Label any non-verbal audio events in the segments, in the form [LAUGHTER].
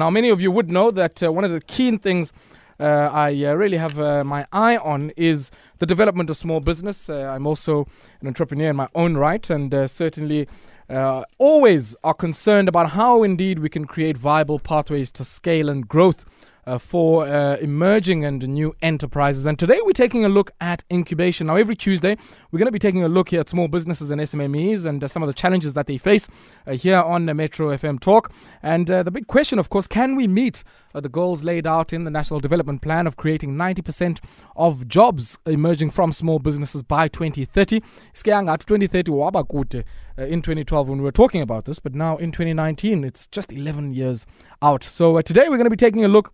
Now, many of you would know that uh, one of the keen things uh, I uh, really have uh, my eye on is the development of small business. Uh, I'm also an entrepreneur in my own right, and uh, certainly always are concerned about how indeed we can create viable pathways to scale and growth. Uh, for uh, emerging and new enterprises. And today we're taking a look at incubation. Now, every Tuesday, we're going to be taking a look here at small businesses and SMMEs and uh, some of the challenges that they face uh, here on the Metro FM Talk. And uh, the big question, of course, can we meet uh, the goals laid out in the National Development Plan of creating 90% of jobs emerging from small businesses by 2030? Skianga 2030 waba kude, uh, in 2012 when we were talking about this, but now in 2019, it's just 11 years out. So uh, today we're going to be taking a look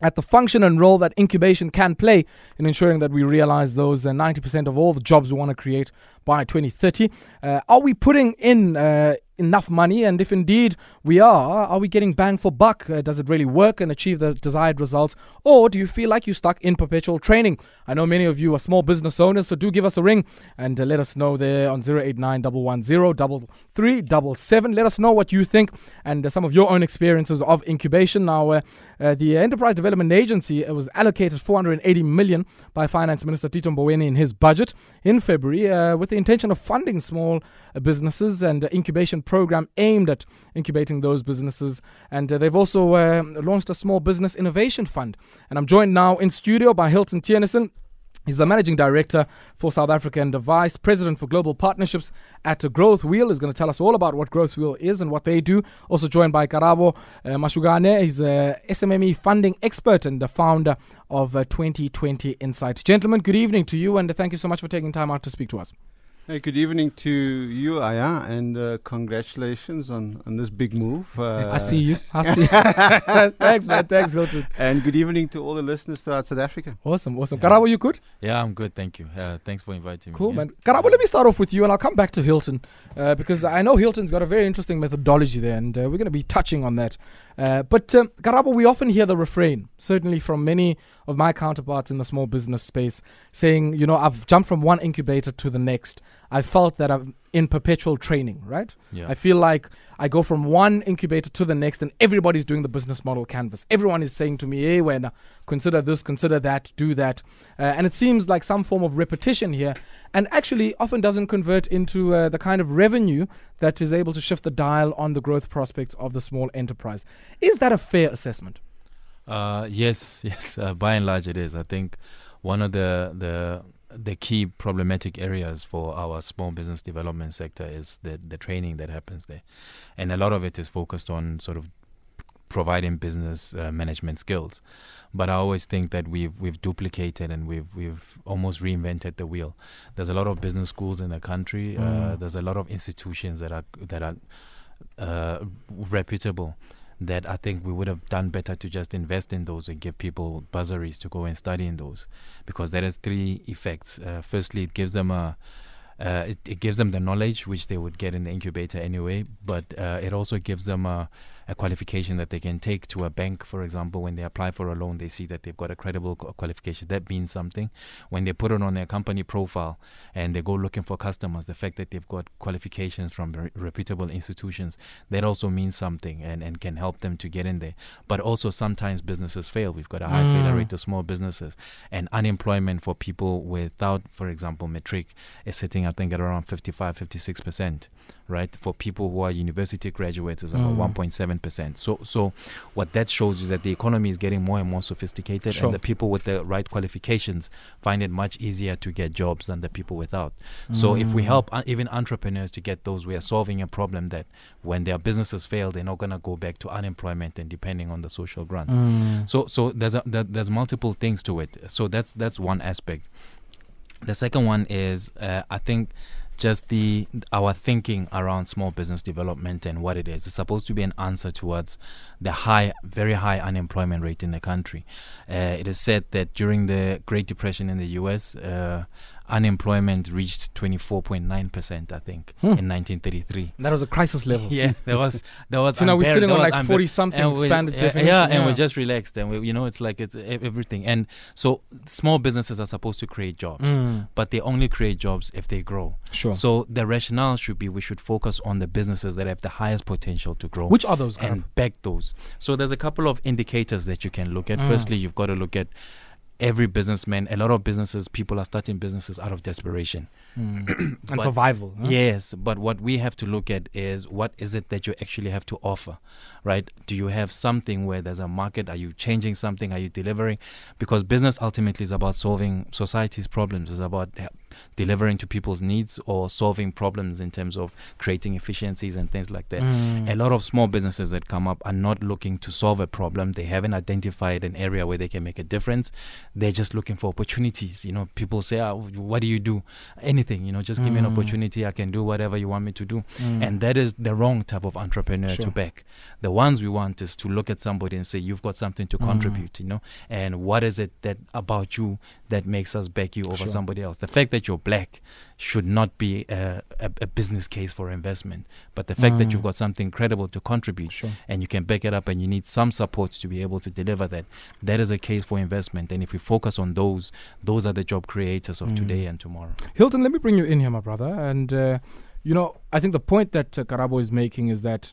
at the function and role that incubation can play in ensuring that we realize those uh, 90% of all the jobs we want to create by 2030. Uh, are we putting in uh, enough money? And if indeed we are, are we getting bang for buck? Uh, does it really work and achieve the desired results? Or do you feel like you're stuck in perpetual training? I know many of you are small business owners, so do give us a ring and uh, let us know there on 089 110 Let us know what you think and uh, some of your own experiences of incubation. Now, uh, uh, the Enterprise Development Agency uh, was allocated 480 million by Finance Minister Tito Mboweni in his budget in February with the intention of funding small businesses and incubation program aimed at incubating those businesses. And uh, they've also uh, launched a small business innovation fund. And I'm joined now in studio by Hilton Theunissen. He's the managing director for South Africa and the vice president for global partnerships at GrowthWheel. Is going to tell us all about what GrowthWheel is and what they do. Also joined by Karabo uh, Mashugane. He's a SMME funding expert and the founder of uh, 2020 Insight. Gentlemen, good evening to you and thank you so much for taking time out to speak to us. Hey, good evening to you, Aya, and uh, congratulations on, on this big move. Uh, [LAUGHS] I see you. I see you. [LAUGHS] [LAUGHS] Thanks, man. Thanks, Hilton. And good evening to all the listeners throughout South Africa. Awesome, awesome. Yeah. Karabo, you good? Yeah, I'm good, thank you. Uh, thanks for inviting Cool, me. Cool, man. Karabo, let me start off with you, and I'll come back to Hilton uh, because I know Hilton's got a very interesting methodology there, and uh, we're going to be touching on that. Uh, but um, Karabo, we often hear the refrain, certainly from many of my counterparts in the small business space, saying, you know, I've jumped from one incubator to the next. I felt that I'm in perpetual training, right? Yeah. I feel like I go from one incubator to the next, and everybody's doing the business model canvas. Everyone is saying to me, "Hey, when consider this, consider that, do that," uh, and it seems like some form of repetition here, and actually often doesn't convert into uh, the kind of revenue that is able to shift the dial on the growth prospects of the small enterprise. Is that a fair assessment? Uh, yes, [LAUGHS] yes. Uh, by and large, it is. I think one of the the the key problematic areas for our small business development sector is the the training that happens there, and a lot of it is focused on sort of providing business uh, management skills. But I always think that we've we've duplicated and we've we've almost reinvented the wheel. There's a lot of business schools in the country. Uh, Mm. there's a lot of institutions that are that are uh, reputable that I think we would have done better to just invest in those and give people bursaries to go and study in those, because that has three effects. Uh, firstly, it gives them a uh, it, it gives them the knowledge which they would get in the incubator anyway, but uh, it also gives them a, a qualification that they can take to a bank, for example, when they apply for a loan, they see that they've got a credible qualification. That means something. When they put it on their company profile and they go looking for customers, the fact that they've got qualifications from re- reputable institutions, that also means something and, and can help them to get in there. But also sometimes businesses fail. We've got a high failure Mm. rate of small businesses and unemployment for people without, for example, matric is sitting, I think, at around 55, 56%, right? For people who are university graduates, is about Mm. 1.7%. So, so what that shows is that the economy is getting more and more sophisticated, Sure. and the people with the right qualifications find it much easier to get jobs than the people without. So, if we Mm. help uh, even entrepreneurs to get those, we are solving a problem that when their businesses fail, they're not going to go back to unemployment and depending on the social grants. Mm. So so there's a, there, there's multiple things to it. So that's that's one aspect. The second one is uh, I think just the our thinking around small business development and what it is. It's supposed to be an answer towards the high, very high unemployment rate in the country. Uh, it is said that during the Great Depression in the U.S., uh, unemployment reached 24.9%, I think, Hmm. in 1933. That was a crisis level. Yeah, [LAUGHS] there was there was. So now we're sitting on like unbear- 40 something and we- expanded yeah, definition. Yeah, and we're just relaxed, and we, you know, it's like it's e- everything. And so small businesses are supposed to create jobs, Mm, but they only create jobs if they grow. sure. So the rationale should be we should focus on the businesses that have the highest potential to grow Which are those? and back those. So there's a couple of indicators that you can look at. Mm. Firstly, you've got to look at every businessman. A lot of businesses, people are starting businesses out of desperation. Mm. [CLEARS THROAT] and But- survival. huh? Yes, but what we have to look at is what is it that you actually have to offer, right? Do you have something where there's a market? Are you changing something? Are you delivering? Because business ultimately is about solving society's problems. It's about delivering to people's needs or solving problems in terms of creating efficiencies and things like that. Mm. A lot of small businesses that come up are not looking to solve a problem. They haven't identified an area where they can make a difference. They're just looking for opportunities. You know, people say, oh, "What do you do?" Anything. You know, just give me an Mm. opportunity. I can do whatever you want me to do. Mm. And that is the wrong type of entrepreneur Sure. to back. The ones we want is to look at somebody and say, "You've got something to Mm. contribute." You know, and what is it that about you that makes us back you over Sure. somebody else? The fact that you're black should not be a, a, a business case for investment, but the fact that Mm. you've got something credible to contribute Sure. and you can back it up and you need some support to be able to deliver that that is a case for investment and if we focus on those those are the job creators of Mm. today and tomorrow Hilton, let me bring you in here, my brother. And, uh, you know, I think the point that uh, Karabo is making is that,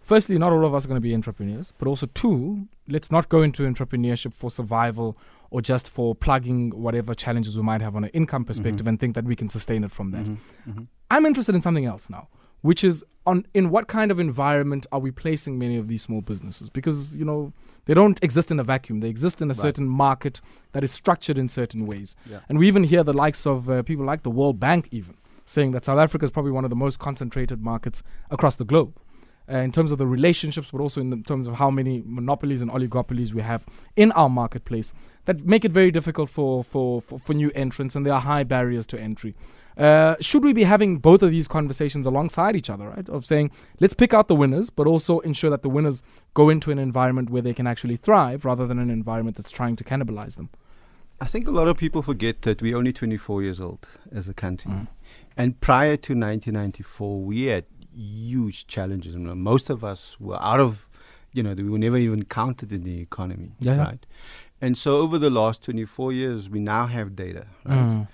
firstly, not all of us are going to be entrepreneurs, but also, two, let's not go into entrepreneurship for survival or just for plugging whatever challenges we might have on an income perspective and think that we can sustain it from that. Mhm, mhm. I'm interested in something else now, which is on in what kind of environment are we placing many of these small businesses? Because you know they don't exist in a vacuum; they exist in a Right. certain market that is structured in certain ways. Yeah. And we even hear the likes of uh, people like the World Bank even saying that South Africa is probably one of the most concentrated markets across the globe. Uh, in terms of the relationships, but also in the terms of how many monopolies and oligopolies we have in our marketplace that make it very difficult for, for, for, for new entrants, and there are high barriers to entry. Uh, should we be having both of these conversations alongside each other, right? Of saying, let's pick out the winners, but also ensure that the winners go into an environment where they can actually thrive rather than an environment that's trying to cannibalize them. I think a lot of people forget that we're only 24 years old as a country. Mm. And prior to 1994, we had huge challenges. Most of us were out of, you know, we were never even counted in the economy, Yeah, right? And so over the last 24 years, we now have data, right?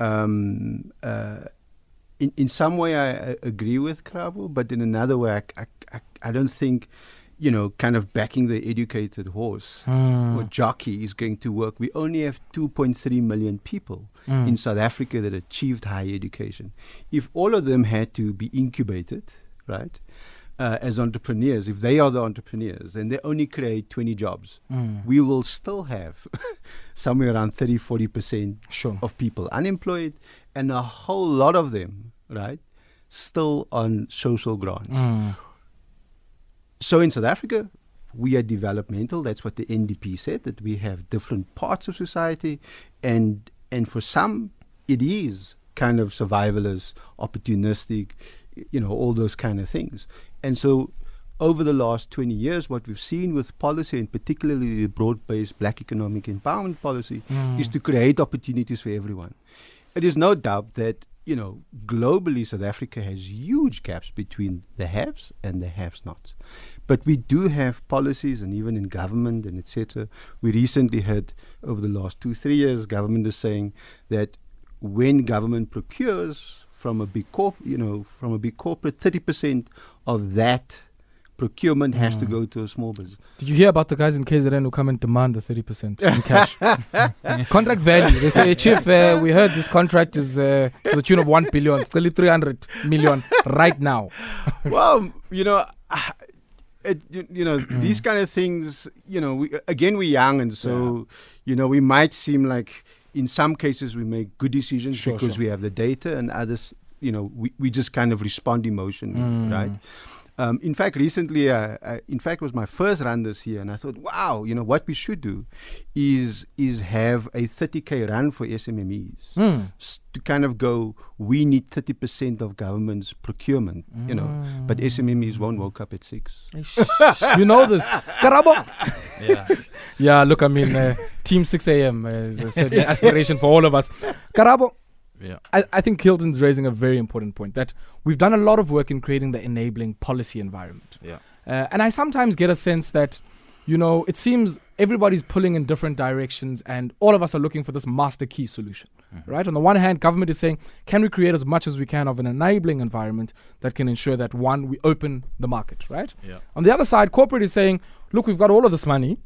um, uh, in in some way I, I agree with Karabo, but in another way I, I, I don't think you know kind of backing the educated horse Mm. or jockey is going to work. We only have 2.3 million people Mm. in South Africa that achieved higher education. If all of them had to be incubated, right? Uh, as entrepreneurs, if they are the entrepreneurs and they only create 20 jobs, Mm. we will still have [LAUGHS] somewhere around 30 40% Sure. of people unemployed and a whole lot of them, right, still on social grants. Mm. So in South Africa, we are developmental. That's what the NDP said, that we have different parts of society. And, and for some, it is kind of survivalist, opportunistic, you know, all those kind of things. And so over the last 20 years, what we've seen with policy, and particularly the broad-based black economic empowerment policy, is Mm. to create opportunities for everyone. It is no doubt that you know globally South Africa has huge gaps between the haves and the have-nots, but we do have policies, and even in government and etc. We recently had over the last two three years, government is saying that when government procures from a big corp, you know, from a big corporate, thirty percent of that procurement has to Mm. go to a small business. Did you hear about the guys in KZN who come and demand the 30% in cash? [LAUGHS] contract value. They say, Chief, uh, we heard this contract is uh, to the tune of 1 billion. It's only 300 million right now. [LAUGHS] well, you know, ah, it, you, you know, these kind of things, you know, we, again, we're young, and so, you know, we might seem like in some cases we make good decisions Sure, because sure. we have the data, and others, you know, we, we just kind of respond emotionally, Mm. right? Um, in fact, recently, uh, uh, in fact, it was my first run this year, and I thought, wow, you know, what we should do is is have a 30k run for SMMEs Mm. s- to kind of go. We need 30% of government's procurement, you know, but SMMEs won't woke up at six. you know this. [LAUGHS] Karabo. yeah Yeah, look, I mean, uh, Team 6 a.m. is a [LAUGHS] certain aspiration for all of us. Karabo, Yeah. I, I think Hilton's raising a very important point that we've done a lot of work in creating the enabling policy environment. Yeah. Uh, and I sometimes get a sense that, you know, it seems everybody's pulling in different directions and all of us are looking for this master key solution, Mhm. right? On the one hand, government is saying, can we create as much as we can of an enabling environment that can ensure that, one, we open the market, right? Yeah. On the other side, corporate is saying, look, we've got all of this money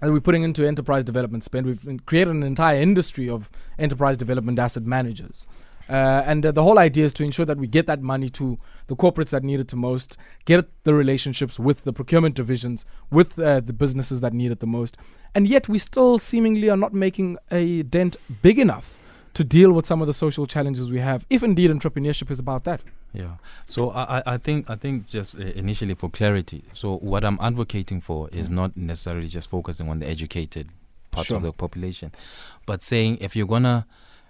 that we're putting into enterprise development spend. We've created an entire industry of enterprise development asset managers. Uh, and uh, the whole idea is to ensure that we get that money to the corporates that need it the most, get the relationships with the procurement divisions, with uh, the businesses that need it the most. And yet we still seemingly are not making a dent big enough to deal with some of the social challenges we have, if indeed entrepreneurship is about that. Yeah. So I, I- think I think just uh, initially for clarity. So what I'm advocating for is Mm. not necessarily just focusing on the educated part Sure. of the population, but saying if you're gonna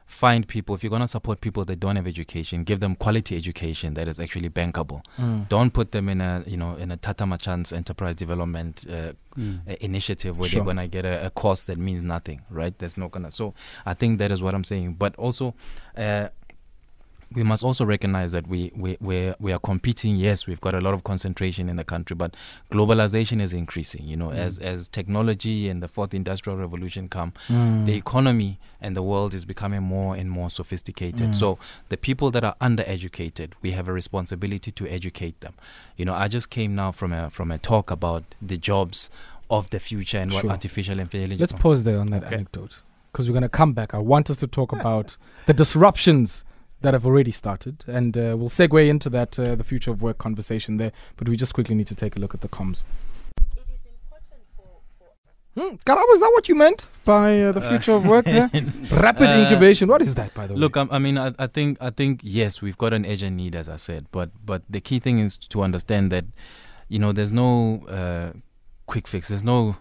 find people, if you're gonna support people that don't have education, give them quality education that is actually bankable. Don't put them in a you know in a Tata Machan's enterprise development uh, Mm. uh, initiative where Sure. they're gonna get a, a course that means nothing, right? There's not gonna. So I think that is what I'm saying. But also, uh, we must also recognize that we we we we are competing. Yes, we've got a lot of concentration in the country, but globalization is increasing. You know, Mm. as as technology and the fourth industrial revolution come, Mm. the economy and the world is becoming more and more sophisticated. Mm. So the people that are undereducated, we have a responsibility to educate them. You know, I just came now from a from a talk about the jobs of the future and what artificial intelligence. Let's pause there on that Okay. anecdote because we're going to come back. I want us to talk about the disruptions that have already started, and uh, we'll segue into that uh, the future of work conversation there. But we just quickly need to take a look at the comms. Hmm, is that what you meant by uh, the Uh, future of work there? [LAUGHS] Rapid uh, incubation. What is that, by the way? Look, I, I mean, I, I think, I think, yes, we've got an urgent need, as I said, but, but the key thing is to understand that, you know, there's no uh, quick fix. There's no,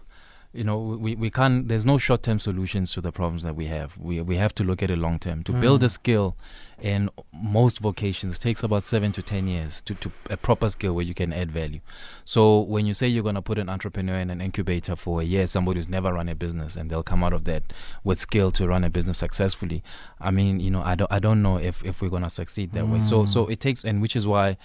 you know, we, we can't. There's no short-term solutions to the problems that we have. We we have to look at it long-term. To build a Mm. skill in most vocations takes about seven to ten years to, to a proper skill where you can add value. So when you say you're going to put an entrepreneur in an incubator for a year, somebody who's never run a business, and they'll come out of that with skill to run a business successfully. I mean, you know, I don't, I don't know if, if we're going to succeed that way. So, so Mm. it takes, and which is why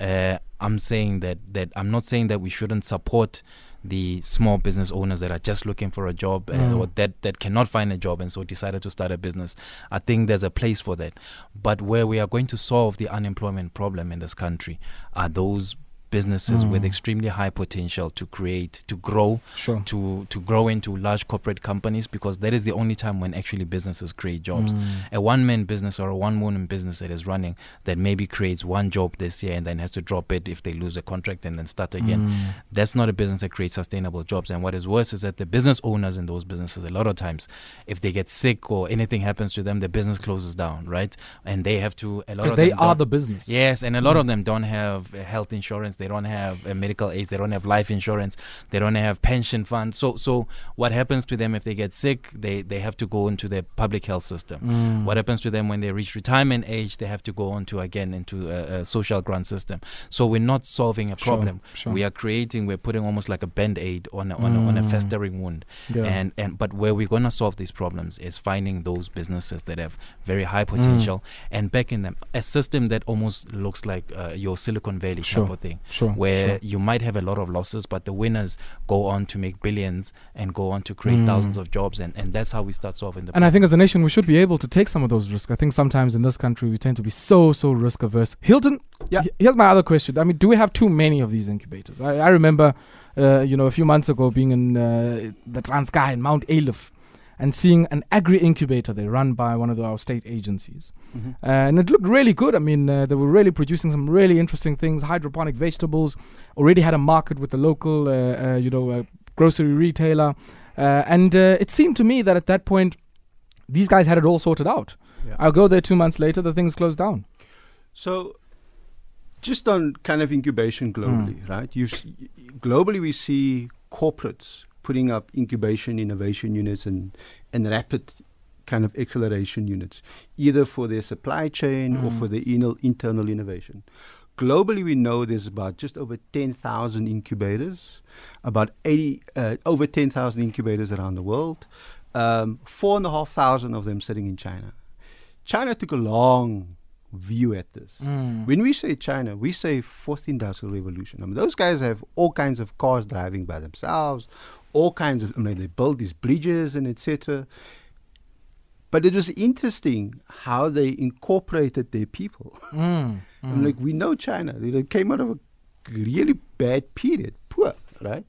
uh, I'm saying that that I'm not saying that we shouldn't support the small business owners that are just looking for a job uh, Mm. or that that cannot find a job and so decided to start a business. I think there's a place for that. But where we are going to solve the unemployment problem in this country are those businesses with Mm. extremely high potential to create, to grow, sure. to to grow into large corporate companies because that is the only time when actually businesses create jobs. Mm. A one man business or a one woman business that is running that maybe creates one job this year and then has to drop it if they lose a contract and then start again. Mm. That's not a business that creates sustainable jobs. And what is worse is that the business owners in those businesses, a lot of times, if they get sick or anything happens to them, the business closes down, right? And they have to, a lot Because of they are the business. Yes, and a lot Mm. of them don't have health insurance. They don't have uh, medical aids. They don't have life insurance. They don't have pension funds. So, so what happens to them if they get sick? They they have to go into the public health system. Mm. What happens to them when they reach retirement age? They have to go on to again into a, a social grant system. So we're not solving a problem. sure. We are creating. We're putting almost like a band aid on a, on, a, on a Mm. festering wound. Yeah. And and but where we're gonna solve these problems is finding those businesses that have very high potential and backing them. A system that almost looks like uh, your Silicon Valley Sure. type of thing, sure. where sure. you might have a lot of losses, but the winners go on to make billions and go on to create Mm. thousands of jobs, and, and that's how we start solving the. And I think as a nation, we should be able to take some of those risks. I think sometimes in this country, we tend to be so, so risk averse. Hilton, Yeah. he- here's my other question. I mean, do we have too many of these incubators? I, I remember, uh, you know, a few months ago being in uh, the Transkei in Mount Ayliff and seeing an agri incubator there run by one of the, our state agencies. Mhm. Uh, and it looked really good. I mean, uh, they were really producing some really interesting things. Hydroponic vegetables already had a market with the local, uh, uh, you know, uh, grocery retailer. Uh, and uh, it seemed to me that at that point, these guys had it all sorted out. Yeah. I'll go there two months later, the thing's closed down. So, just on kind of incubation globally, Mm. right? You've s- globally we see corporates putting up incubation innovation units and and rapid kind of acceleration units, either for their supply chain or Mm. for their inal, internal innovation. Globally, we know there's about just over 10,000 incubators, about 80, uh, over 10,000 incubators around the world, um, 4,500 of them sitting in China. China took a long view at this. Mm. When we say China, we say fourth industrial revolution. I mean, those guys have all kinds of cars driving by themselves, all kinds of. I mean, they build these bridges and etc. But it was interesting how they incorporated their people. [LAUGHS] Mm. I'm Mm. like, we know China. They came out of a really bad period, poor, right?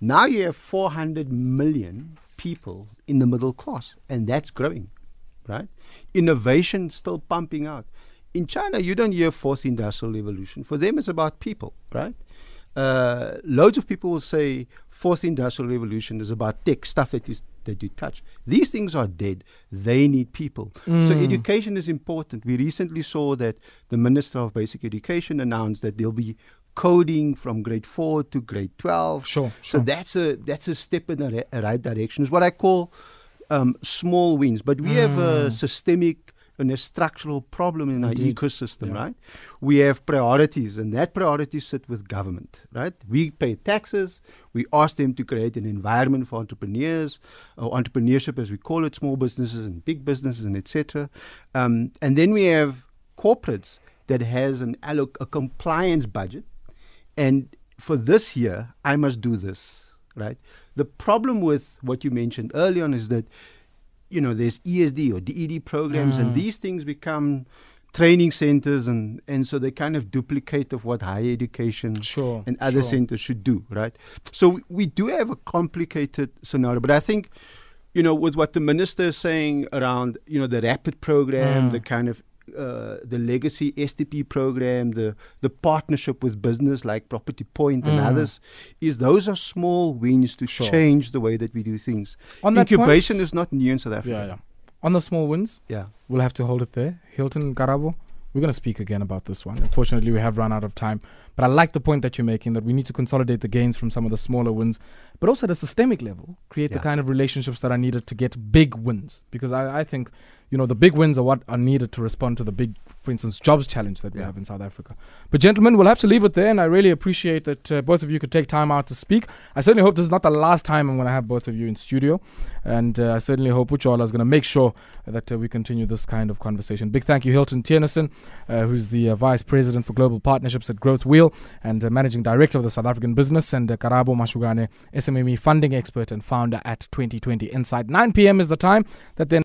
Now you have 400 million people in the middle class, and that's growing, right? Innovation still pumping out. In China, you don't hear fourth industrial revolution. For them, it's about people, right? Uh, loads of people will say fourth industrial revolution is about tech stuff that you that you touch. These things are dead. They need people. So Mm. education is important. We recently saw that the Minister of Basic Education announced that there'll be coding from grade four to grade twelve. Sure, So sure. that's a that's a step in the right direction. Is what I call um, small wins. But we have a Mm. systemic and a structural problem in Indeed. our ecosystem, Yeah. right? We have priorities, and that priorities sit with government, right? We pay taxes. We ask them to create an environment for entrepreneurs, or entrepreneurship, as we call it, small businesses and big businesses, and etc. Um, and then we have corporates that has an alloc- a compliance budget, and for this year, I must do this, right? The problem with what you mentioned early on is that, you know, there's ESD or DED programs, Mm. and these things become training centers, and, and so they kind of duplicate of what higher education Sure. and other sure. centers should do, right? So we, we do have a complicated scenario, but I think, you know, with what the minister is saying around, you know, the rapid program, Mm. the kind of uh, the legacy STP program, the the partnership with business like Property Point and Mm. others, is those are small wins to Sure. change the way that we do things. On Incubation point, is not new in South Africa. yeah. yeah. On the small wins, yeah. we'll have to hold it there. Hilton Karabo, we're going to speak again about this one. Unfortunately, we have run out of time. But I like the point that you're making that we need to consolidate the gains from some of the smaller wins, but also at a systemic level, create the kind of relationships that are needed to get big wins. Because I, I think, you know, the big wins are what are needed to respond to the big, for instance, jobs challenge that we Yeah. have in South Africa. But, gentlemen, we'll have to leave it there. And I really appreciate that uh, both of you could take time out to speak. I certainly hope this is not the last time I'm going to have both of you in studio. And uh, I certainly hope Uchola is going to make sure that uh, we continue this kind of conversation. Big thank you, Hilton Theunissen, uh, who's the uh, Vice President for Global Partnerships at GrowthWheel and uh, Managing Director of the South African Business, and uh, Karabo Mashugane, SMME funding expert and founder at 2020 Insight. 9 p.m. is the time that then